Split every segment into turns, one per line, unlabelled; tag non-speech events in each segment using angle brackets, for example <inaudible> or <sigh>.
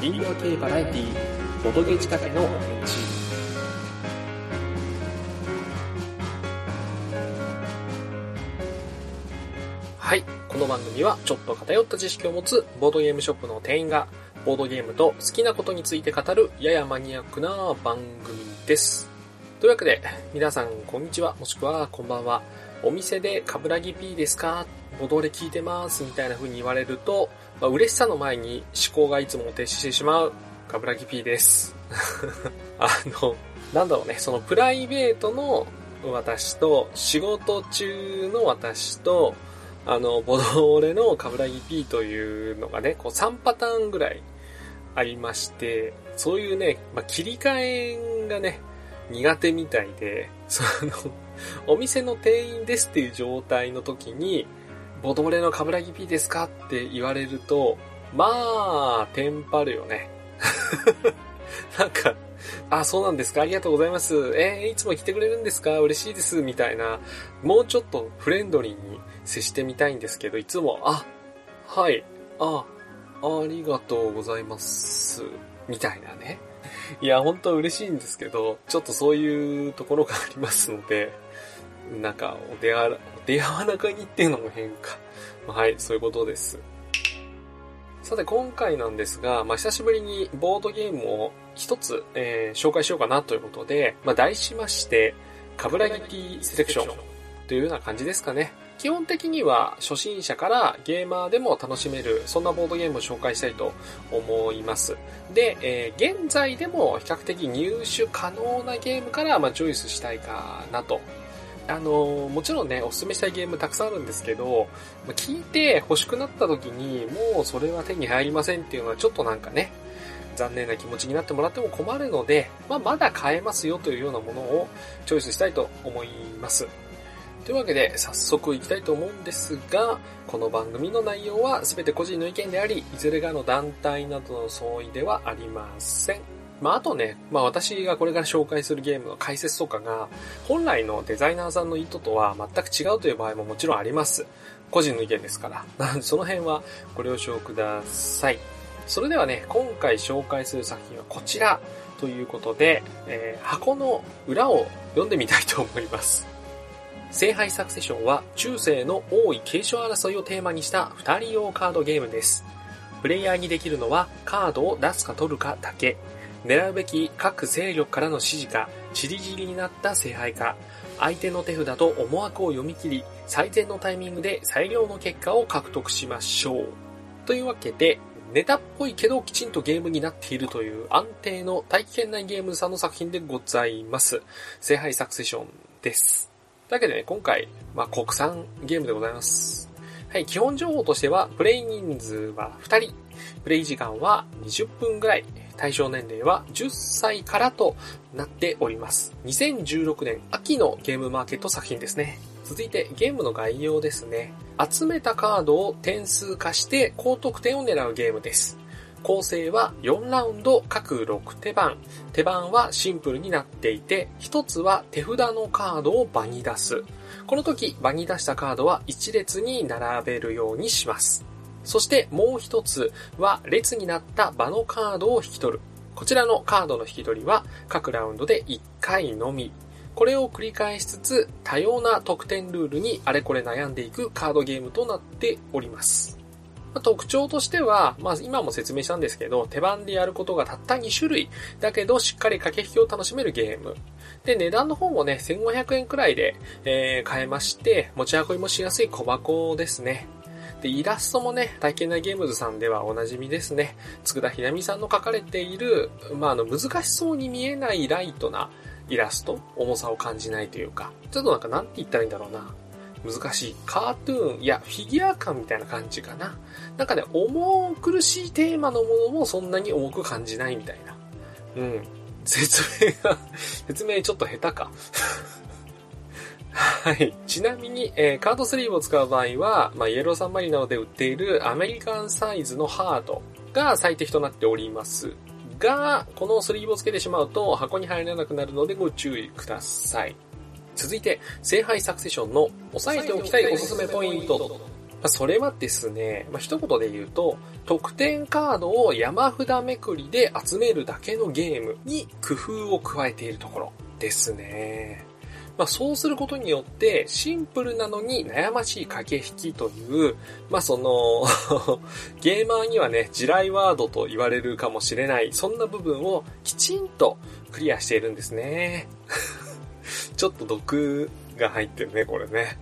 リンゴ系バラエティー、ボドゲ仕掛けの返事。はい。この番組は、ちょっと偏った知識を持つボードゲームショップの店員が、ボードゲームと好きなことについて語る、ややマニアックな番組です。というわけで、皆さん、こんにちは、もしくは、こんばんは。お店でカブラギ P ですか？ボドレ聞いてます、みたいな風に言われると、まあ、嬉しさの前に思考がいつも停止してしまう、カブラギ P です。<laughs> あの、なんだろうね、そのプライベートの私と、仕事中の私と、あの、ボドレのカブラギ P というのがね、こう3パターンぐらいありまして、そういうね、まあ、切り替えがね、苦手みたいで、その、お店の店員ですっていう状態の時に、ボドレのカブラギ P ですかって言われると、まあ、テンパるよね。<laughs> なんか、あ、そうなんですかありがとうございます。えーいつも来てくれるんですか？嬉しいです。みたいな、もうちょっとフレンドリーに接してみたいんですけど、いつも、あ、はい、あ、ありがとうございます。みたいなね。いや、本当は嬉しいんですけど、ちょっとそういうところがありますので、なんか、お手あら、お手柔らかにっていうのも変か。<laughs> はい、そういうことです。さて、今回なんですが、まあ、久しぶりにボードゲームを一つ、えー紹介しようかなということで、まあ、題しまして、カブラギティセレクションというような感じですかね。基本的には初心者からゲーマーでも楽しめる、そんなボードゲームを紹介したいと思います。で、えー現在でも比較的入手可能なゲームから、まあ、チョイスしたいかなと。あのもちろんね、おすすめしたいゲームたくさんあるんですけど、ま聞いて欲しくなった時に、もうそれは手に入りませんっていうのはちょっとなんかね、残念な気持ちになってもらっても困るので、まあ、まだ買えますよというようなものをチョイスしたいと思います。というわけで、早速行きたいと思うんですが、この番組の内容は全て個人の意見であり、いずれがの団体などの相違ではありません。まあ、あとね、まあ私がこれから紹介するゲームの解説とかが、本来のデザイナーさんの意図とは全く違うという場合ももちろんあります。個人の意見ですから。<laughs> その辺はご了承ください。それではね、今回紹介する作品はこちらということで、えー箱の裏を読んでみたいと思います。聖杯サクセションは中世の王位継承争いをテーマにした2人用カードゲームです。プレイヤーにできるのはカードを出すか取るかだけ。狙うべき各勢力からの指示か、散り散りになった聖杯か、相手の手札と思惑を読み切り、最善のタイミングで最良の結果を獲得しましょう。というわけで、ネタっぽいけどきちんとゲームになっているという安定の大気圏内ゲームさんの作品でございます。聖杯サクセションです。だけどね、今回、まあ、国産ゲームでございます。はい、基本情報としては、プレイ人数は2人、プレイ時間は20分ぐらい、対象年齢は10歳からとなっております。2016年秋のゲームマーケット作品ですね。続いてゲームの概要ですね。集めたカードを点数化して高得点を狙うゲームです。構成は4ラウンド各6手番。手番はシンプルになっていて、1つは手札のカードを場に出す。この時、場に出したカードは1列に並べるようにします。そしてもう一つは列になった場のカードを引き取る。こちらのカードの引き取りは各ラウンドで1回のみ。これを繰り返しつつ多様な得点ルールにあれこれ悩んでいくカードゲームとなっております。特徴としては、まあ今も説明したんですけど、手番でやることがたった2種類。だけどしっかり駆け引きを楽しめるゲーム。で、値段の方もね、1500円くらいで、えー買えまして、持ち運びもしやすい小箱ですね。で、イラストもね、体験内ゲームズさんではおなじみですね。佃ひなみさんの描かれている、まあ、あの、難しそうに見えないライトなイラスト、重さを感じないというか、ちょっとなんかなんて言ったらいいんだろうな。難しい。カートゥーン、いや、フィギュア感みたいな感じかな。なんかね、重苦しいテーマのものもそんなに重く感じないみたいな。うん。説明が、説明ちょっと下手か。はい。ちなみに、えーカードスリーブを使う場合は、まあ、イエローサンマリーなどで売っているアメリカンサイズのハードが最適となっております。が、このスリーブをつけてしまうと箱に入らなくなるのでご注意ください。続いて、聖杯サクセションの押さえておきたいおすすめポイント。ま、それはですね、まあ、一言で言うと、得点カードを山札めくりで集めるだけのゲームに工夫を加えているところですね。まあ、そうすることによって、シンプルなのに悩ましい駆け引きという、まあ、その <laughs> ゲーマーにはね、地雷ワードと言われるかもしれない、そんな部分をきちんとクリアしているんですね。<laughs> ちょっと毒が入ってるね、これね。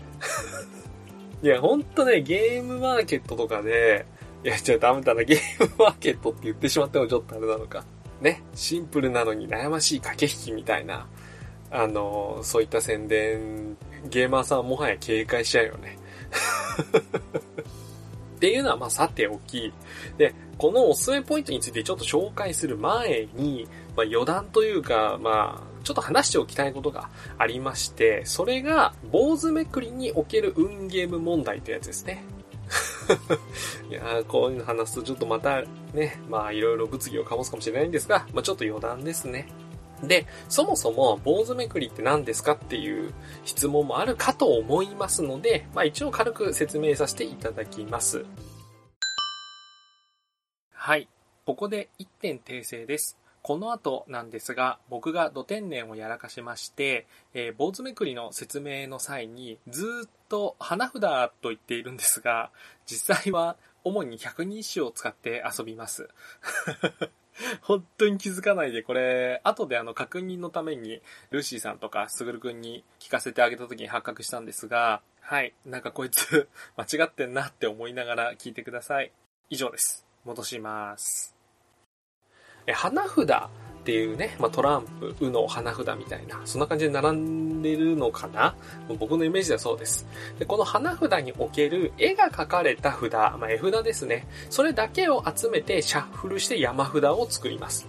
<laughs> いや、ほんとね、ゲームマーケットとかで、いや、ちょ、ダメだな、ゲームマーケットって言ってしまってもちょっとあれなのか。ね、シンプルなのに悩ましい駆け引きみたいな、あの、そういった宣伝、ゲーマーさんはもはや警戒しちゃうよね。<laughs> っていうのはまあさておき、で、このおすすめポイントについてちょっと紹介する前に、まあ余談というか、まあ、ちょっと話しておきたいことがありまして、それが、坊主めくりにおける運ゲーム問題ってやつですね。<laughs> いやー、こういうの話すとちょっとまたね、まあいろいろ物議を醸すかもしれないんですが、まあちょっと余談ですね。で、そもそも坊主めくりって何ですかっていう質問もあるかと思いますので、まあ一応軽く説明させていただきます。はい。ここで1点訂正です。この後なんですが、僕が土天然をやらかしまして、えー、坊主めくりの説明の際にずっと花札と言っているんですが、実際は主に百人一首を使って遊びます。<laughs> 本当に気づかないで、これ、後であの確認のために、ルーシーさんとかすぐるくんに聞かせてあげた時に発覚したんですが、はい、なんかこいつ <laughs> 間違ってんなって思いながら聞いてください。以上です。戻します。え、花札っていうね、まあ、トランプ、うの花札みたいな、そんな感じで並んでるのかな？僕のイメージではそうです。で、この花札における絵が描かれた札、まあ、絵札ですね。それだけを集めてシャッフルして山札を作ります。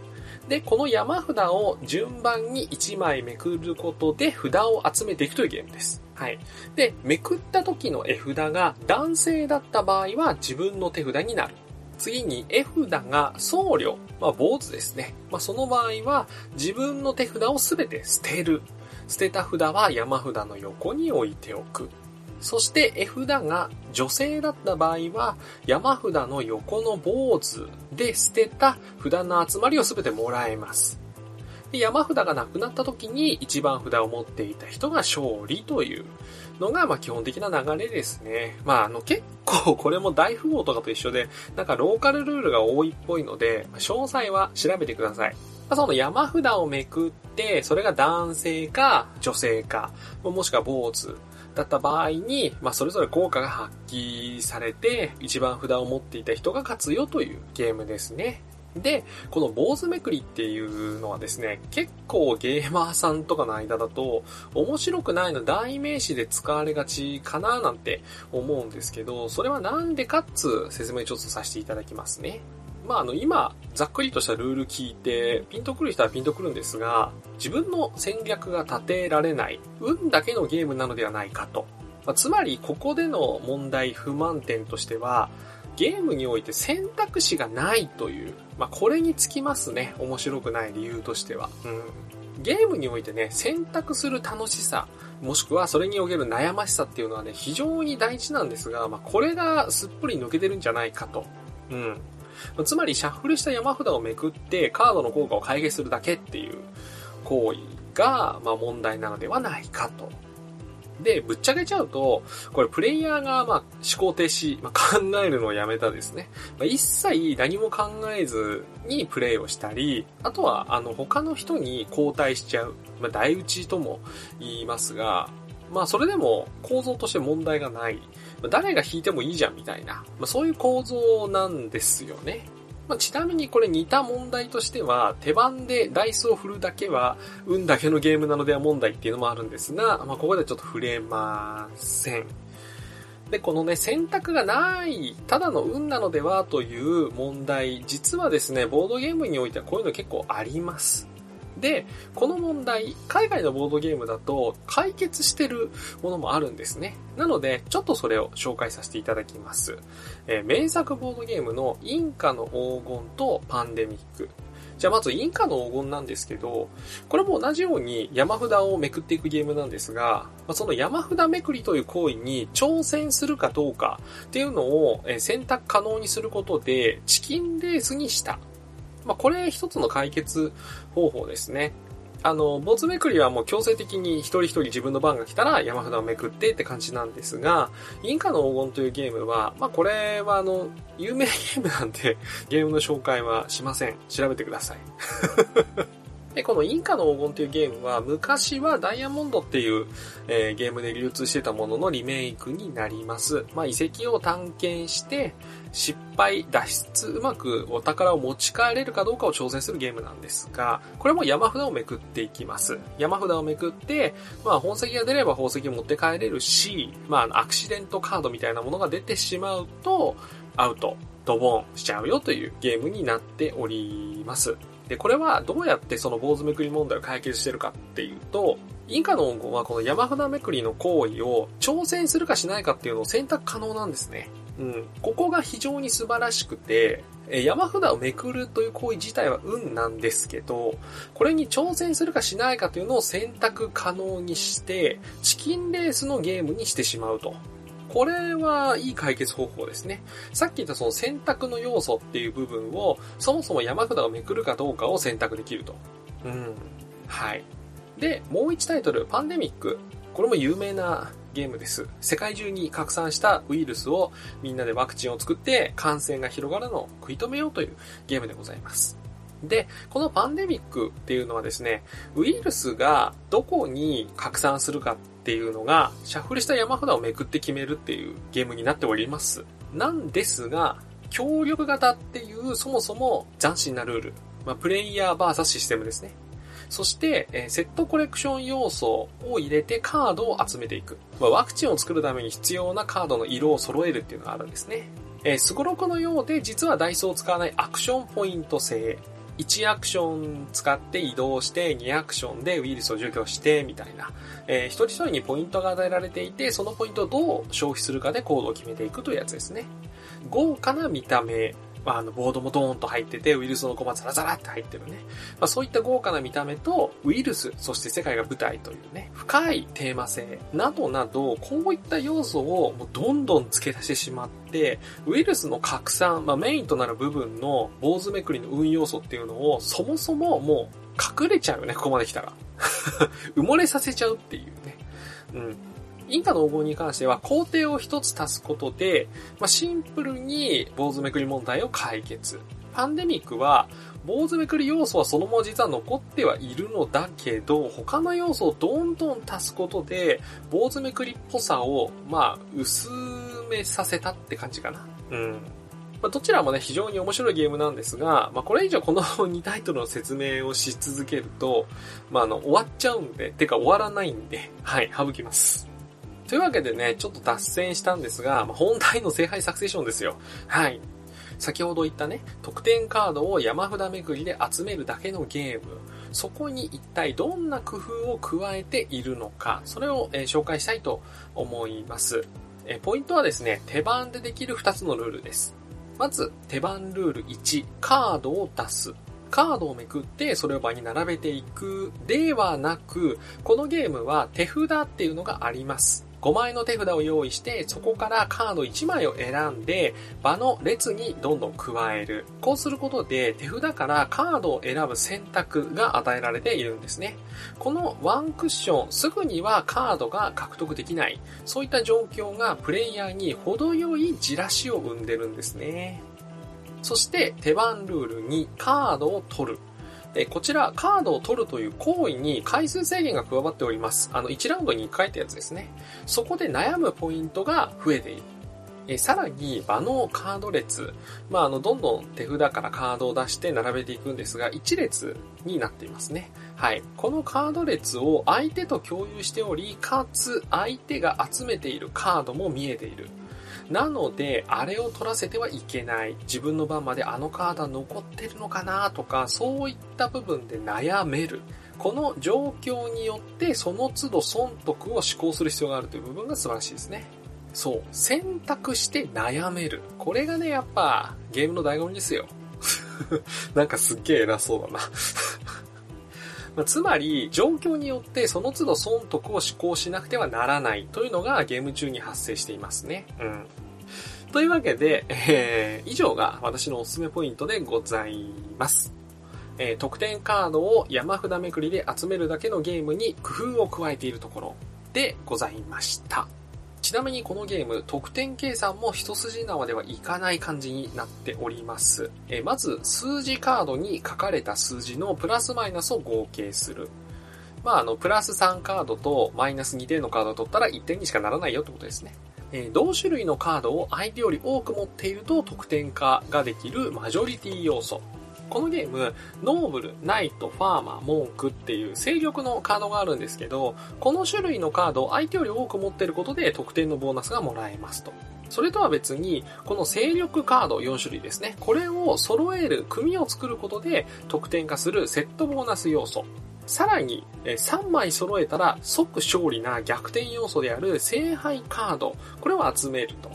で、この山札を順番に1枚めくることで札を集めていくというゲームです。はい。で、めくった時の絵札が男性だった場合は自分の手札になる。次に絵札が僧侶、まあ、坊主ですね。まあ、その場合は自分の手札をすべて捨てる。捨てた札は山札の横に置いておく。そして絵札が女性だった場合は山札の横の坊主で捨てた札の集まりをすべてもらえます。で山札がなくなった時に一番札を持っていた人が勝利というのが、まあ基本的な流れですね。まああの結構これも大富豪とかと一緒で、なんかローカルルールが多いっぽいので、詳細は調べてください。まあ、その山札をめくって、それが男性か女性か、もしくは坊主だった場合に、まあ、それぞれ効果が発揮されて、一番札を持っていた人が勝つよというゲームですね。で、この坊主めくりっていうのはですね、結構ゲーマーさんとかの間だと、面白くないの代名詞で使われがちかななんて思うんですけど、それはなんでかっつ説明ちょっとさせていただきますね。まあ、あの、今、ざっくりとしたルール聞いて、ピンとくる人はピンとくるんですが、自分の戦略が立てられない、運だけのゲームなのではないかと。まあ、つまり、ここでの問題、不満点としては、ゲームにおいて選択肢がないという、まあ、これにつきますね。面白くない理由としては。うん。ゲームにおいてね、選択する楽しさ、もしくはそれにおける悩ましさっていうのはね、非常に大事なんですが、まあ、これがすっぽり抜けてるんじゃないかと。うん。つまり、シャッフルした山札をめくって、カードの効果を解決するだけっていう行為が、まあ、問題なのではないかと。で、ぶっちゃけちゃうと、これプレイヤーが、まあ、思考停止、まあ、考えるのをやめたですね。まあ、一切何も考えずにプレイをしたり、あとは、あの、他の人に交代しちゃう。まあ、台打ちとも言いますが、まあ、それでも構造として問題がない。誰が引いてもいいじゃんみたいな、まあ、そういう構造なんですよね。まあ、ちなみにこれ似た問題としては、手番でダイスを振るだけは、運だけのゲームなのでは問題っていうのもあるんですが、まあ、ここでちょっと触れません。で、このね、選択がない、ただの運なのではという問題、実はですね、ボードゲームにおいてはこういうの結構あります。で、この問題、海外のボードゲームだと解決してるものもあるんですね。なので、ちょっとそれを紹介させていただきます。えー、名作ボードゲームのインカの黄金とパンデミック。じゃあまず、インカの黄金なんですけど、これも同じように山札をめくっていくゲームなんですが、その山札めくりという行為に挑戦するかどうかっていうのを選択可能にすることで、チキンレースにした。まあ、これ一つの解決方法ですね。あの、坊主めくりはもう強制的に一人一人自分の番が来たら山札をめくってって感じなんですが、インカの黄金というゲームは、まあ、これはあの、有名ゲームなんで、ゲームの紹介はしません。調べてください。で、このインカの黄金というゲームは、昔はダイヤモンドっていう、えー、ゲームで流通してたもののリメイクになります。まあ、遺跡を探検して、失敗、脱出、うまくお宝を持ち帰れるかどうかを挑戦するゲームなんですが、これも山札をめくっていきます。山札をめくって、まあ、宝石が出れば宝石を持って帰れるし、まあ、アクシデントカードみたいなものが出てしまうと、アウト、ドボンしちゃうよというゲームになっております。で、これはどうやってその坊主めくり問題を解決してるかっていうと、インカの音号はこの山札めくりの行為を挑戦するかしないかっていうのを選択可能なんですね。うん。ここが非常に素晴らしくて、山札をめくるという行為自体は運なんですけど、これに挑戦するかしないかというのを選択可能にして、チキンレースのゲームにしてしまうと。これはいい解決方法ですね。さっき言ったその選択の要素っていう部分を、そもそも山札をめくるかどうかを選択できると。うん。はい。で、もう一タイトル、パンデミック。これも有名なゲームです。世界中に拡散したウイルスをみんなでワクチンを作って感染が広がるのを食い止めようというゲームでございます。で、このパンデミックっていうのはですね、ウイルスがどこに拡散するかっっていうのが、シャッフルした山札をめくって決めるっていうゲームになっております。なんですが、協力型っていうそもそも斬新なルール。まあ、プレイヤーバーサスシステムですね。そして、えー、セットコレクション要素を入れてカードを集めていく。まあ、ワクチンを作るために必要なカードの色を揃えるっていうのがあるんですね。えー、スゴロクのようで実はダイスを使わないアクションポイント制。1アクション使って移動して、2アクションでウイルスを除去して、みたいな。えー、一人一人にポイントが与えられていて、そのポイントをどう消費するかで行動を決めていくというやつですね。豪華な見た目、まあ、あの、ボードもドーンと入ってて、ウイルスのコマザラザラって入ってるね。まあ、そういった豪華な見た目と、ウイルス、そして世界が舞台というね、深いテーマ性などなど、こういった要素をもうどんどん付け足してしまって、ウイルスの拡散、まあ、メインとなる部分の坊主めくりの運要素っていうのを、そもそももう隠れちゃうよね、ここまで来たら。<laughs> 埋もれさせちゃうっていうね。うん。インカの黄金に関しては工程を一つ足すことで、まあ、シンプルに坊主めくり問題を解決。パンデミックは、坊主めくり要素はそのまま実は残ってはいるのだけど、他の要素をどんどん足すことで、坊主めくりっぽさを、まあ、薄めさせたって感じかな。うん。まあ、どちらもね、非常に面白いゲームなんですが、まあ、これ以上この <laughs> 2タイトルの説明をし続けると、まあ、あの、終わっちゃうんで、てか終わらないんで、はい、省きます。というわけでね、ちょっと脱線したんですが、ま、本題の聖杯サクセションですよ。はい。先ほど言ったね、得点カードを山札巡りで集めるだけのゲーム。そこに一体どんな工夫を加えているのか、それを、えー、紹介したいと思います。えー、ポイントはですね、手番でできる2つのルールです。まず、手番ルール1、カードを出す。カードをめくってそれを場に並べていくではなく、このゲームは手札っていうのがあります。5枚の手札を用意して、そこからカード1枚を選んで、場の列にどんどん加える。こうすることで、手札からカードを選ぶ選択が与えられているんですね。このワンクッション、すぐにはカードが獲得できない。そういった状況がプレイヤーに程よいじらしを生んでるんですね。そして手番ルールにカードを取る。えこちら、カードを取るという行為に回数制限が加わっております。あの、1ラウンドに1回ってやつですね。そこで悩むポイントが増えている。えさらに、場のカード列。まあ、あの、どんどん手札からカードを出して並べていくんですが、1列になっていますね。はい。このカード列を相手と共有しており、かつ、相手が集めているカードも見えている。なので、あれを取らせてはいけない。自分の番まであのカードは残ってるのかなとか、そういった部分で悩める。この状況によってその都度損得を思考する必要があるという部分が素晴らしいですね。そう。選択して悩める。これがね、やっぱゲームの醍醐味ですよ。<laughs> なんかすっげえ偉そうだなまあ、つまり、状況によってその都度損得を施行しなくてはならないというのがゲーム中に発生していますね。うん。というわけで、えー、以上が私のおすすめポイントでございます。えー、得点カードを山札めくりで集めるだけのゲームに工夫を加えているところでございました。ちなみにこのゲーム、得点計算も一筋縄ではいかない感じになっております。えまず、数字カードに書かれた数字のプラスマイナスを合計する。まあ、あの、プラス3カードとマイナス2点のカードを取ったら1点にしかならないよってことですね。え同種類のカードを相手より多く持っていると得点化ができるマジョリティ要素。このゲーム、ノーブル、ナイト、ファーマー、モンクっていう勢力のカードがあるんですけど、この種類のカードを相手より多く持ってることで得点のボーナスがもらえますと。それとは別に、この勢力カード4種類ですね。これを揃える、組を作ることで得点化するセットボーナス要素。さらに、3枚揃えたら即勝利な逆転要素である聖杯カード。これを集めると。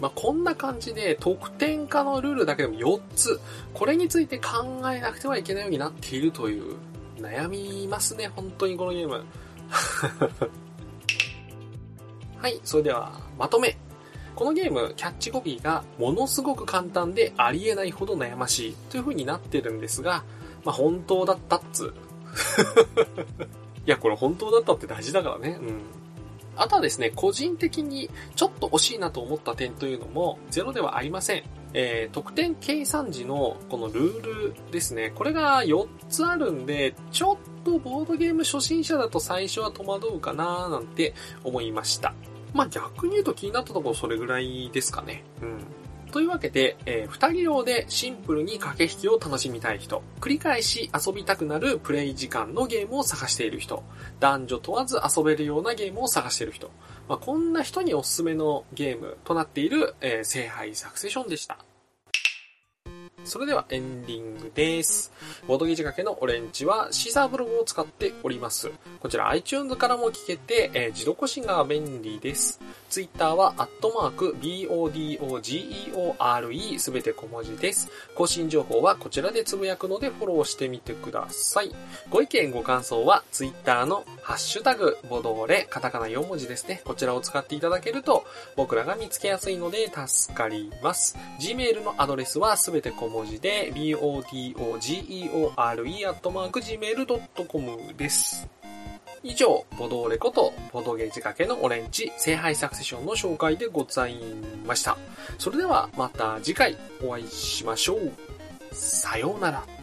まあ、こんな感じで得点化のルールだけでも4つ、これについて考えなくてはいけないようになっているという、悩みますね、本当にこのゲーム。<laughs> はい、それでは、まとめ。このゲーム、キャッチコピーがものすごく簡単でありえないほど悩ましいという風になってるんですが、まあ、本当だったっつ。<laughs> いや、これ本当だったって大事だからね。うん。あとはですね、個人的にちょっと惜しいなと思った点というのもゼロではありません。えー、得点計算時のこのルールですね。これが4つあるんで、ちょっとボードゲーム初心者だと最初は戸惑うかなーなんて思いました。まあ、逆に言うと気になったところそれぐらいですかね。うん。というわけで、えー、二人用でシンプルに駆け引きを楽しみたい人、繰り返し遊びたくなるプレイ時間のゲームを探している人、男女問わず遊べるようなゲームを探している人、まあ、こんな人におすすめのゲームとなっている、えー、聖杯サクセションでした。それではエンディングです。ボードゲージ掛けのオレンジはシーサーブログを使っております。こちら iTunes からも聞けて、えー、自動更新が便利です。Twitter は、アットマーク、BODOGEORE すべて小文字です。更新情報はこちらでつぶやくのでフォローしてみてください。ご意見ご感想は Twitter のハッシュタグ、ボドーレ、カタカナ4文字ですね。こちらを使っていただけると僕らが見つけやすいので助かります。Gmail のアドレスはすべて小文字で、bodogeore.gmail.com です。以上、ボドーレこと、ボドゲージ掛けのオレンジ、聖杯サクセションの紹介でございました。それではまた次回お会いしましょう。さようなら。